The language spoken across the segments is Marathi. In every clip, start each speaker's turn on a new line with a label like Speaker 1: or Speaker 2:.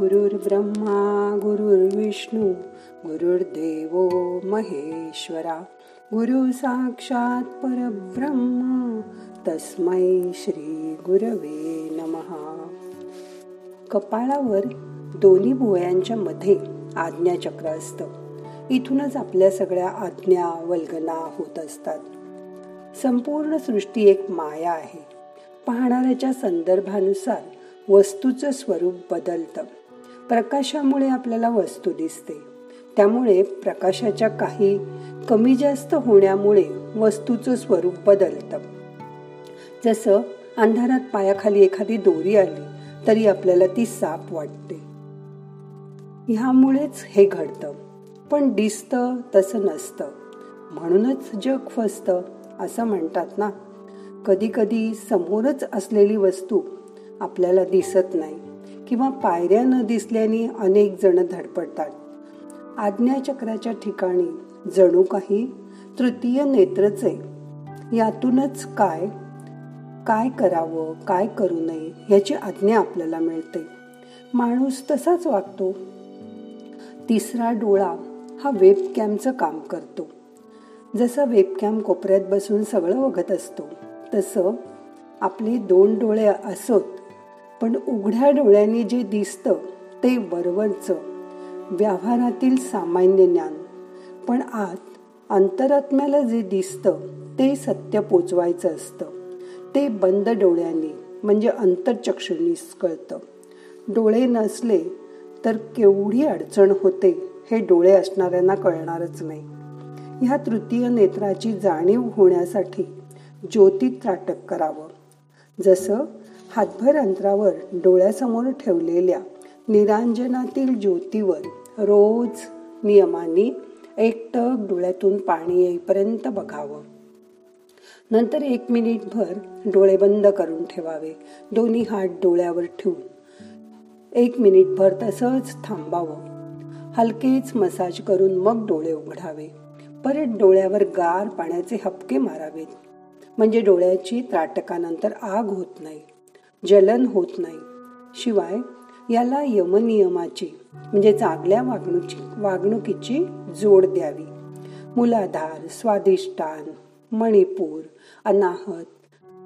Speaker 1: गुरुर्ब्रह्मा गुरुर्विष्णू गुरुर्देव महेश्वरा. गुरु साक्षात परब्रह्म तस्मै श्री गुरवे नमहा कपाळावर दोन्ही भुवयांच्या मध्ये आज्ञाचक्र असतं. इथूनच आपल्या सगळ्या आज्ञा वल्गना होत असतात. संपूर्ण सृष्टी एक माया आहे. पाहणाऱ्याच्या संदर्भानुसार वस्तूचं स्वरूप बदलतं. प्रकाशामुळे आपल्याला वस्तू दिसते. त्यामुळे प्रकाशाच्या काही कमी जास्त होण्यामुळे वस्तूचं स्वरूप बदलतं. जसं अंधारात पायाखाली एखादी दोरी आली तरी आपल्याला ती साप वाटते. ह्यामुळेच हे घडतं. पण दिसतं तसं नसतं. म्हणूनच जग फसतं असं म्हणतात ना. कधी कधी समोरच असलेली वस्तू आपल्याला दिसत नाही. किंवा पायऱ्या न दिसल्याने अनेक जण धडपडतात. आज्ञाचक्राच्या ठिकाणी जणू काही तृतीय नेत्रच. आहे यातूनच काय काय करावं काय करू नये याची आज्ञा आपल्याला मिळते. माणूस तसाच वागतो. तिसरा डोळा हा वेबकॅमचं काम करतो. जसा वेबकॅम कोपऱ्यात बसून सगळं बघत असतो तसं आपले दोन डोळे असोत पण उघड्या डोळ्यांनी जे दिसतं ते वरवरचं. व्यवहारातील सामान्य ज्ञान. पण आत अंतरात्म्याला जे दिसतं ते सत्य पोचवायचं असतं. ते बंद डोळ्यांनी म्हणजे अंतरचक्षुनीस कळतं डोळे नसले तर केवढी अडचण होते हे डोळे असणाऱ्यांना कळणारच नाही. ह्या तृतीय नेत्राची जाणीव होण्यासाठी ज्योती त्राटक करावं. जसं हातभर अंतरावर डोळ्यासमोर ठेवलेल्या निरांजनातील ज्योतीवर रोज नियमाने एकटक डोळ्यातून पाणी येईपर्यंत बघावं. नंतर एक मिनिटभर डोळे बंद करून ठेवावे. दोन्ही हात डोळ्यावर ठेवून एक मिनिटभर तसंच थांबावं. हलकेच मसाज करून मग डोळे उघडावे. परत डोळ्यावर गार पाण्याचे हपके मारावेत. म्हणजे डोळ्याची त्राटकानंतर आग होत नाही. जलन होत नाही. शिवाय याला यमनियमाची म्हणजे चांगल्या वागणुकी वागणुकीची जोड द्यावी. मुलाधार स्वादिष्टान मणिपूर अनाहत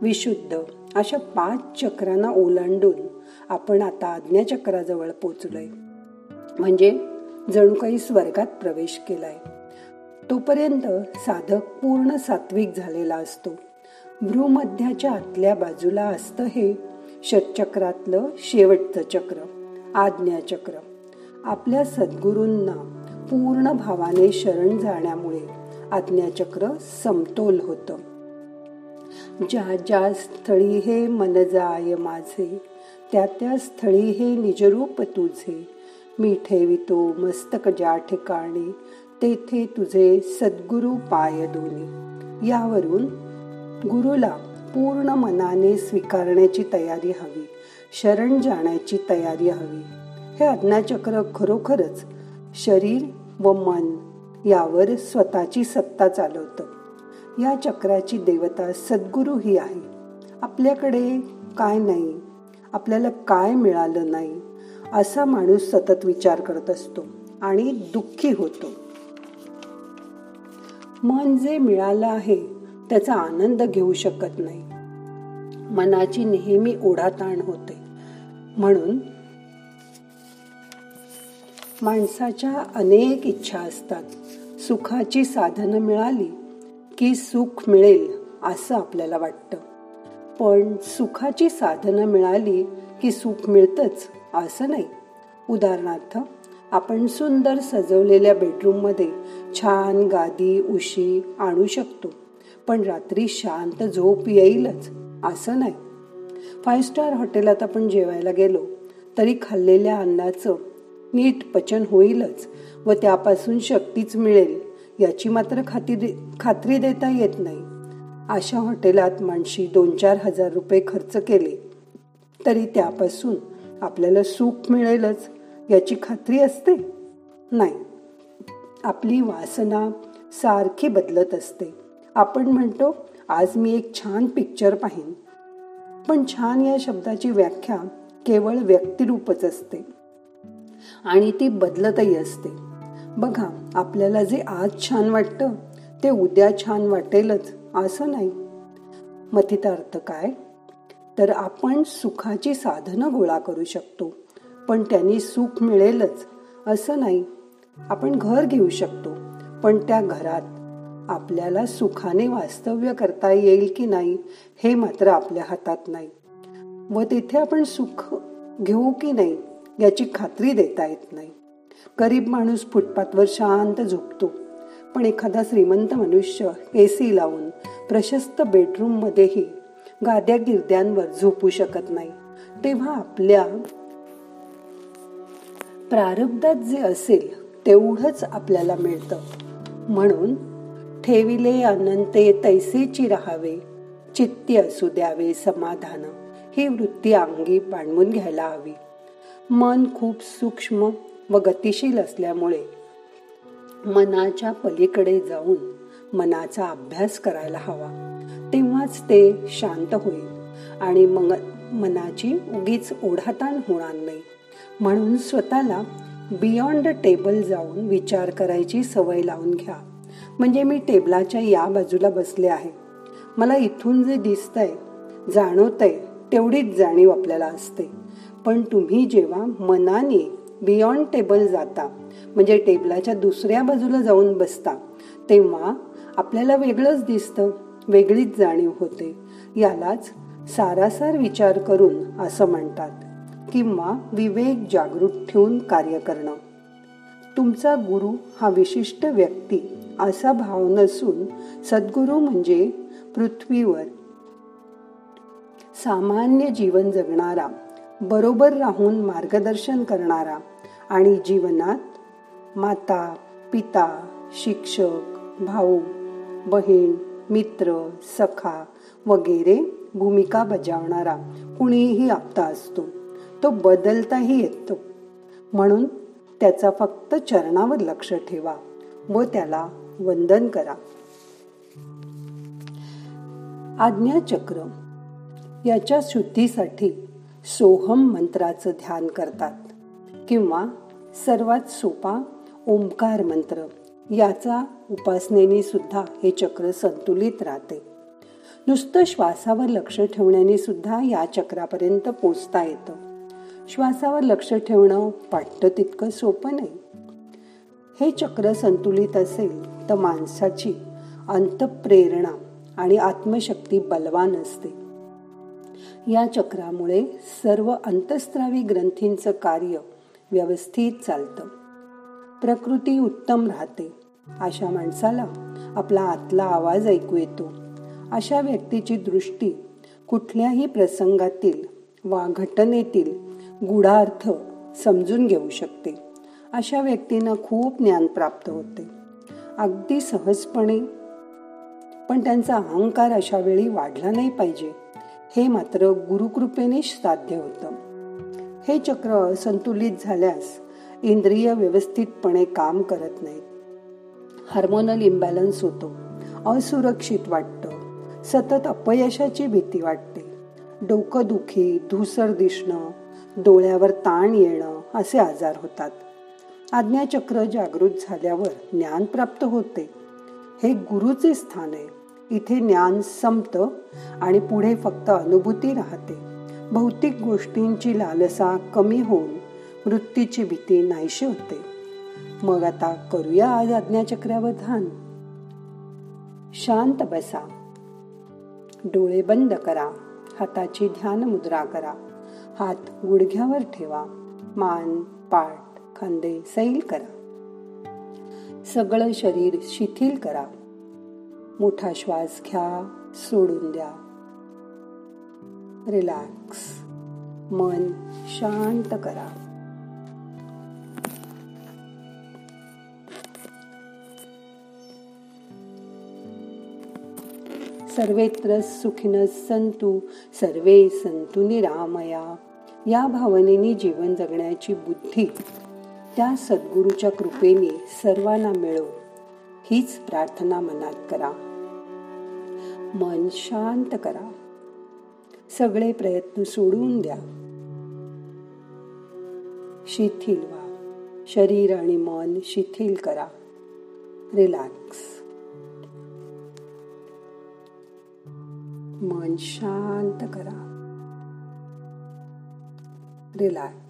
Speaker 1: विशुद्ध अशा पाच चक्रांना ओलांडून आपण आता आज्ञाचक्राजवळ पोचलोय. म्हणजे जणू काही स्वर्गात प्रवेश केलाय. तोपर्यंत साधक पूर्ण सात्विक झालेला असतो. भ्रूमध्याच्या आतल्या बाजूला असतं हे षटचक्रातलं शेवटचं चक्र आज्ञाचक्र आपल्या सद्गुरूंना पूर्ण भावाने शरण जाण्यामुळे आज्ञाचक्र समतोल होतं. ज्या ज्या स्थळी हे मन जाय माझे त्या त्या स्थळी हे निजरूप तुझे. मी ठेवितो मस्तक ज्या ठिकाणी तेथे तुझे सद्गुरु पाय दोन्ही यावरून गुरुला पूर्ण मनाने स्वीकारण्याची तयारी हवी शरण जाण्याची तयारी हवी. हे अज्ञाचक्र खरोखरच शरीर व मन यावर स्वतःची सत्ता चालवतं. या चक्राची देवता सद्गुरू ही आहे. आपल्याकडे काय नाही आपल्याला काय मिळालं नाही असा माणूस सतत विचार करत असतो आणि दुःखी होतो. मन जे मिळालं आहे त्याचा आनंद घेऊ शकत नाही. मनाची नेहमी ओढाताण होते. म्हणून माणसाच्या अनेक इच्छा असतात. सुखाची साधनं मिळाली की सुख मिळेल असं आपल्याला वाटतं. पण सुखाची साधनं मिळाली की सुख मिळतंच असं नाही. उदाहरणार्थ आपण सुंदर सजवलेल्या बेडरूममध्ये छान गादी उशी आणू शकतो. पण रात्री शांत झोप येईलच असं नाही. फाईव्ह स्टार हॉटेलात आपण जेवायला गेलो तरी खाल्लेल्या अन्नाचं नीट पचन होईलच व त्यापासून शक्तीच मिळेल याची मात्र खात्री दे खात्री देता येत नाही. अशा हॉटेलात माणशी दोन चार हजार रुपये खर्च केले तरी त्यापासून आपल्याला सुख मिळेलच याची खात्री असते? नाही. आपली वासना सारखी बदलत असते. आपण म्हणतो आज मी एक छान पिक्चर पाहिन. पण छान या शब्दाची व्याख्या केवळ व्यक्तिरूपच असते. आणि ती बदलतही असते. बघा आपल्याला जे आज छान वाटतं ते उद्या छान वाटेलच असं नाही. मथितार्थ काय? तर आपण सुखाची साधनं गोळा करू शकतो पण त्यांनी सुख मिळेलच असं नाही. आपण घर घेऊ शकतो पण त्या घरात आपल्याला सुखाने वास्तव्य करता येईल की नाही हे मात्र आपल्या हातात नाही. व तिथे आपण सुख घेऊ की नाही याची खात्री देता येत नाही. गरीब माणूस फुटपाथवर शांत झोपतो पण एखादा श्रीमंत मनुष्य ए सी लावून प्रशस्त बेडरूममध्येही गाद्या गिरद्यांवर झोपू शकत नाही. तेव्हा आपल्या प्रारब्धात जे असेल तेवढंच आपल्याला मिळतं. म्हणून ठेविले अनंते तैसेची राहावे. चित्ती असू द्यावे समाधान. ही वृत्ती अंगी पाणवून घ्यायला हवी. मन खूप सूक्ष्म व गतिशील असल्यामुळे मनाच्या पलीकडे जाऊन मनाचा अभ्यास करायला हवा. तेव्हाच ते शांत होईल आणि मग मनाची उगीच ओढाताण होणार नाही. म्हणून स्वतःला बियॉन्ड टेबल जाऊन विचार करायची सवय लावून घ्या. म्हणजे मी टेबलाच्या या बाजूला बसले आहे. मला इथून जे दिसतंय जाणवतंय तेवढीच जाणीव आपल्याला असते. पण तुम्ही जेव्हा मनाने बियॉन्ड टेबल जाता म्हणजे टेबलाच्या दुसऱ्या बाजूला जाऊन बसता तेव्हा आपल्याला वेगळंच दिसतं वेगळीच जाणीव होते. यालाच सारासार विचार करून असं म्हणतात किंवा विवेक जागृत ठेवून कार्य करणं. तुमचा गुरु हा विशिष्ट व्यक्ती असा भाव नसून सद्गुरू म्हणजे पृथ्वीवर. सामान्य जीवन जगणारा बरोबर राहून मार्गदर्शन करणारा आणि जीवनात माता पिता शिक्षक भाऊ बहीण मित्र सखा वगैरे भूमिका बजावणारा कुणीही आपता असतो. तो बदलताही येतो. म्हणून त्याचा फक्त चरणावर लक्ष ठेवा व त्याला वंदन करा. आज्ञाचक्र. याच्या शुद्धीसाठी सोहम मंत्राचं ध्यान करतात किंवा सर्वात सोपा ओंकार मंत्र. याचा उपासनेने सुद्धा हे चक्र संतुलित राहते. नुसतं श्वासावर लक्ष ठेवण्याने सुद्धा या चक्रापर्यंत पोचता येतं. श्वासावर लक्ष ठेवणं वाटतं तितकं सोपं नाही. हे चक्र संतुलित असेल तर माणसाची अंतप्रेरणा आणि आत्मशक्ती बलवान असते. या चक्रामुळे सर्व अंतस्त्रावी ग्रंथींचं कार्य व्यवस्थित चालतं. प्रकृती उत्तम राहते. अशा माणसाला आपला आतला आवाज ऐकू येतो. अशा व्यक्तीची दृष्टी कुठल्याही प्रसंगातील वा घटनेतील गुढार्थ समजून घेऊ शकते. अशा व्यक्तींना खूप ज्ञान प्राप्त होते. अगदी सहजपणे. पण त्यांचा अहंकार अशा वेळी वाढला नाही पाहिजे. हे मात्र गुरुकृपेने साध्य होतं. हे चक्र संतुलित झाल्यास इंद्रिय व्यवस्थितपणे काम करत नाहीत. हार्मोनल इम्बॅलन्स होतो. असुरक्षित वाटतं. सतत अपयशाची भीती वाटते. डोकं दुखी धुसर दिसणं डोळ्यावर ताण येणं असे आजार होतात. आज्ञाचक्र जागृत झाल्यावर ज्ञान प्राप्त होते. हे गुरुचे स्थान आहे. इथे ज्ञान संपतं आणि पुढे फक्त अनुभूती राहते. भौतिक गोष्टींची लालसा कमी होऊन वृत्तीची भीती नाहीशी होते. मग आता करूया आज आज्ञाचक्रावर ध्यान शांत बसा. डोळे बंद करा. हाताची ध्यान मुद्रा करा. हात गुडघ्यावर ठेवा. मान पाठ खांदे सैल करा. सगळं शरीर शिथिल करा. मोठा श्वास घ्या सोडून द्या. रिलॅक्स. मन शांत करा. सर्वेत्र सुखिन संतु सर्वे संतु निरामया. या भावनेने जीवन जगण्याची बुद्धी. त्या सद्गुरूच्या कृपेने सर्वांना मिळो. हीच प्रार्थना मनात करा. मन शांत करा. सगळे प्रयत्न सोडून द्या. शिथिल व्हा. शरीर आणि मन शिथिल करा. रिलॅक्स. मन शांत करा. रिलॅक्स.